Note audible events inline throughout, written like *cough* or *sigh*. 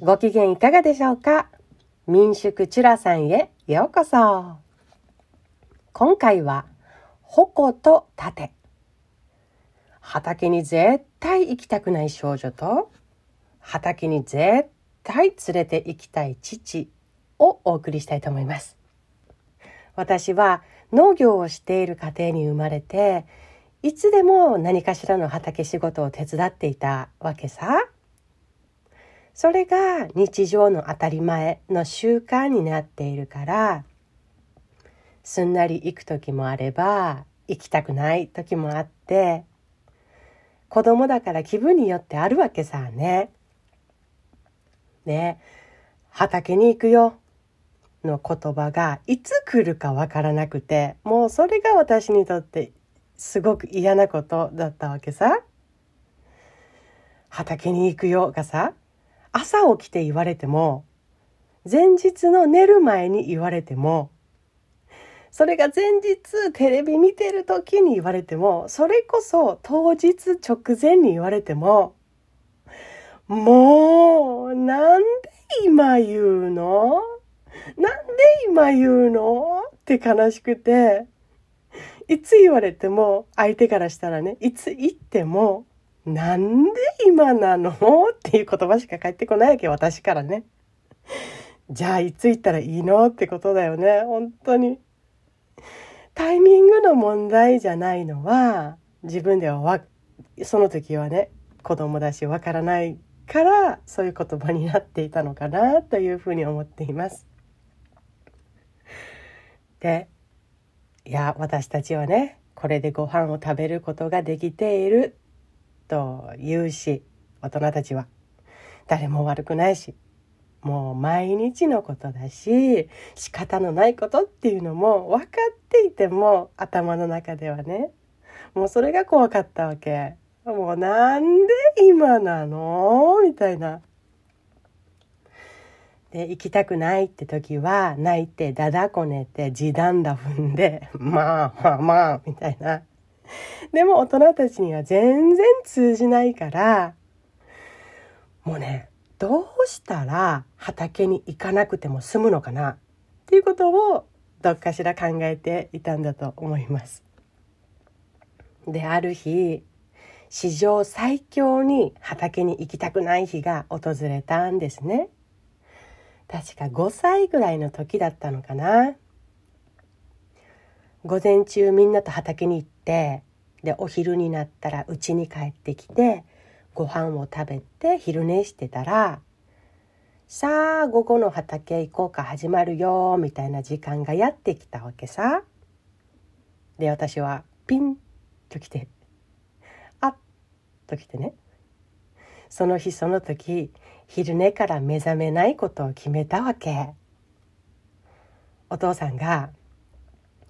ご機嫌いかがでしょうか？民宿チュラさんへようこそ。今回は矛と盾。畑に絶対行きたくない少女と畑に絶対連れて行きたい父をお送りしたいと思います。私は農業をしている家庭に生まれていつでも何かしらの畑仕事を手伝っていたわけさ。それが日常の当たり前の習慣になっているからすんなり行く時もあれば行きたくない時もあって子供だから気分によってあるわけさね。ね畑に行くよの言葉がいつ来るかわからなくてもうそれが私にとってすごく嫌なことだったわけさ。畑に行くよがさ朝起きて言われても前日の寝る前に言われてもそれが前日テレビ見てる時に言われてもそれこそ当日直前に言われてももうなんで今言うの？なんで今言うの？って悲しくていつ言われても相手からしたらねいつ言ってもなんで今なの？っていう言葉しか返ってこないわけ私からね。じゃあいつ行ったらいいの？ってことだよね本当に。タイミングの問題じゃないのは自分ではわその時はね子供だしわからないからそういう言葉になっていたのかなというふうに思っています。でいや私たちはねこれでご飯を食べることができていると言うし大人たちは。誰も悪くないしもう毎日のことだし仕方のないことっていうのも分かっていても頭の中ではねもうそれが怖かったわけ。もうなんで今なの？みたいな。で行きたくないって時は泣いてだだこねて地団打踏んで *laughs* まあまあまあみたいなでも大人たちには全然通じないからもうねどうしたら畑に行かなくても済むのかなっていうことをどっかしら考えていたんだと思います。である日史上最強に畑に行きたくない日が訪れたんですね。確か5歳ぐらいの時だったのかな。午前中みんなと畑に行ってでお昼になったら家に帰ってきてご飯を食べて昼寝してたらさあ午後の畑行こうか始まるよみたいな時間がやってきたわけさ。で私はピンと来てあっと来てねその日その時昼寝から目覚めないことを決めたわけ。お父さんが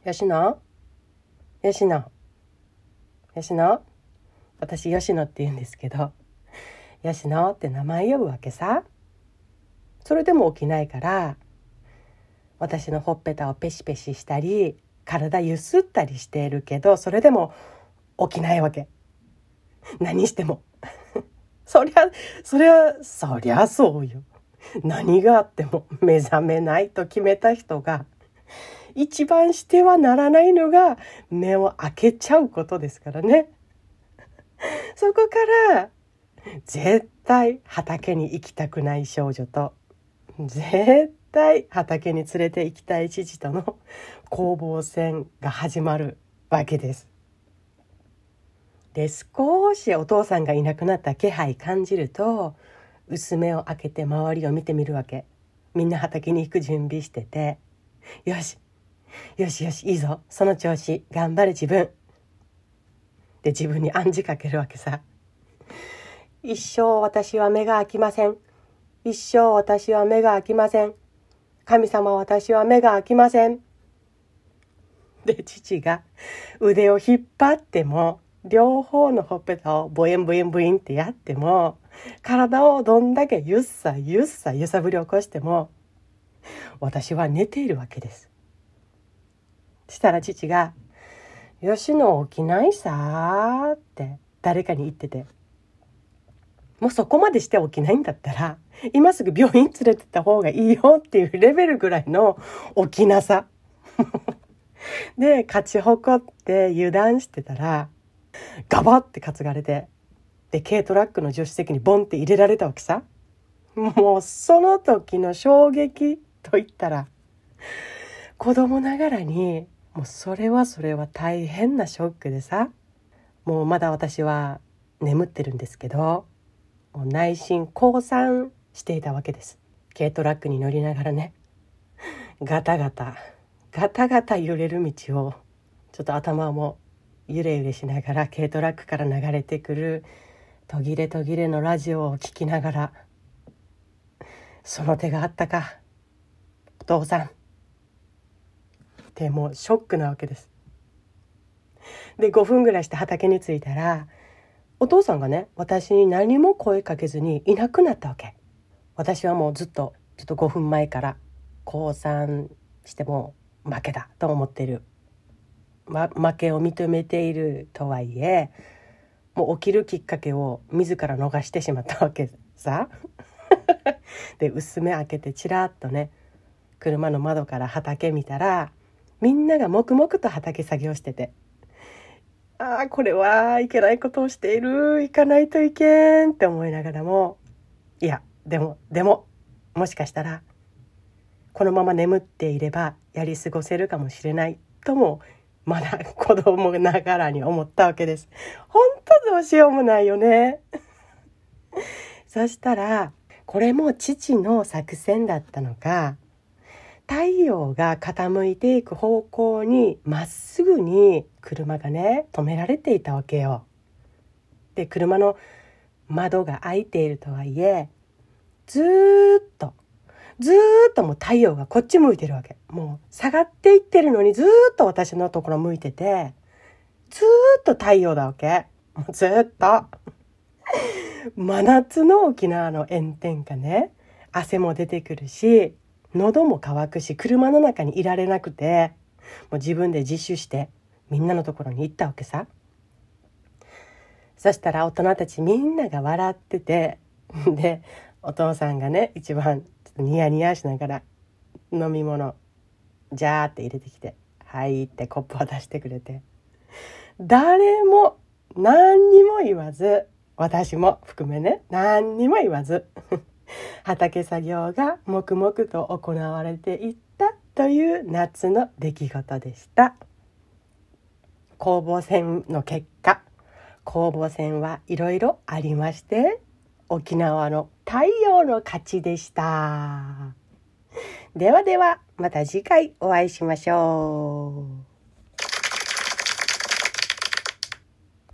吉野吉野吉野私吉野って言うんですけど吉野って名前呼ぶわけさ。それでも起きないから私のほっぺたをペシペシしたり体ゆすったりしているけどそれでも起きないわけ。何しても。そりゃそりゃそりゃそうよ何があっても目覚めないと決めた人が一番してはならないのが目を開けちゃうことですからね。そこから絶対畑に行きたくない少女と絶対畑に連れて行きたい父との攻防戦が始まるわけです。で少しお父さんがいなくなった気配感じると薄目を開けて周りを見てみるわけ。みんな畑に行く準備してて。よしよしよしいいぞ。その調子頑張れ自分。で自分に暗示かけるわけさ。一生私は目が開きません。一生私は目が開きません。神様私は目が開きません。で父が腕を引っ張っても両方のほっぺたをボエンボエンブインってやっても体をどんだけゆっさゆっさ揺さぶり起こしても私は寝ているわけですしたら父が吉野起きないさ」って誰かに言っててもうそこまでして起きないんだったら今すぐ病院連れてった方がいいよっていうレベルぐらいの起きなさ。で勝ち誇って油断してたらガバって担がれてで軽トラックの助手席にボンって入れられたわけさ。もうその時の衝撃と言ったら子供ながらにもうそれはそれは大変なショックでさ。もうまだ私は眠ってるんですけどもう内心降参していたわけです。軽トラックに乗りながらね。ガタガタガタガタ揺れる道をちょっと頭も揺れ揺れしながら軽トラックから流れてくる途切れ途切れのラジオを聴きながらその手があったかお父さん。ってもうショックなわけです。で5分ぐらいして畑に着いたらお父さんがね私に何も声かけずにいなくなったわけ。私はもうずっとちょっと5分前から降参しても負けだと思ってる、ま、負けを認めているとはいえもう起きるきっかけを自ら逃してしまったわけさ。で薄目開けてちらっとね車の窓から畑見たらみんなが黙々と畑作業しててああこれはいけないことをしている行かないといけんって思いながらもいやでもでももしかしたらこのまま眠っていればやり過ごせるかもしれないともまだ子供ながらに思ったわけです。本当どうしようもないよね。そしたらこれも父の作戦だったのか太陽が傾いていく方向にまっすぐに車がね止められていたわけよ。で車の窓が開いているとはいえずっとずっともう太陽がこっち向いてるわけ。もう下がっていってるのにずっと私のところ向いててずっと太陽だわけ。もうずっと。真夏の沖縄の炎天下ね汗も出てくるし喉も渇くし車の中にいられなくてもう自分で自首してみんなのところに行ったわけさそしたら大人たちみんなが笑ってて *laughs* でお父さんがね一番ニヤニヤしながら飲み物ジャーって入れてきて「はい」ってコップを出してくれて。誰も何にも言わず私も含めね何にも言わず畑作業が黙々と行われていったという夏の出来事でした。攻防戦の結果攻防戦はいろいろありまして沖縄の太陽の勝ちでした。ではではまた次回お会いしましょう。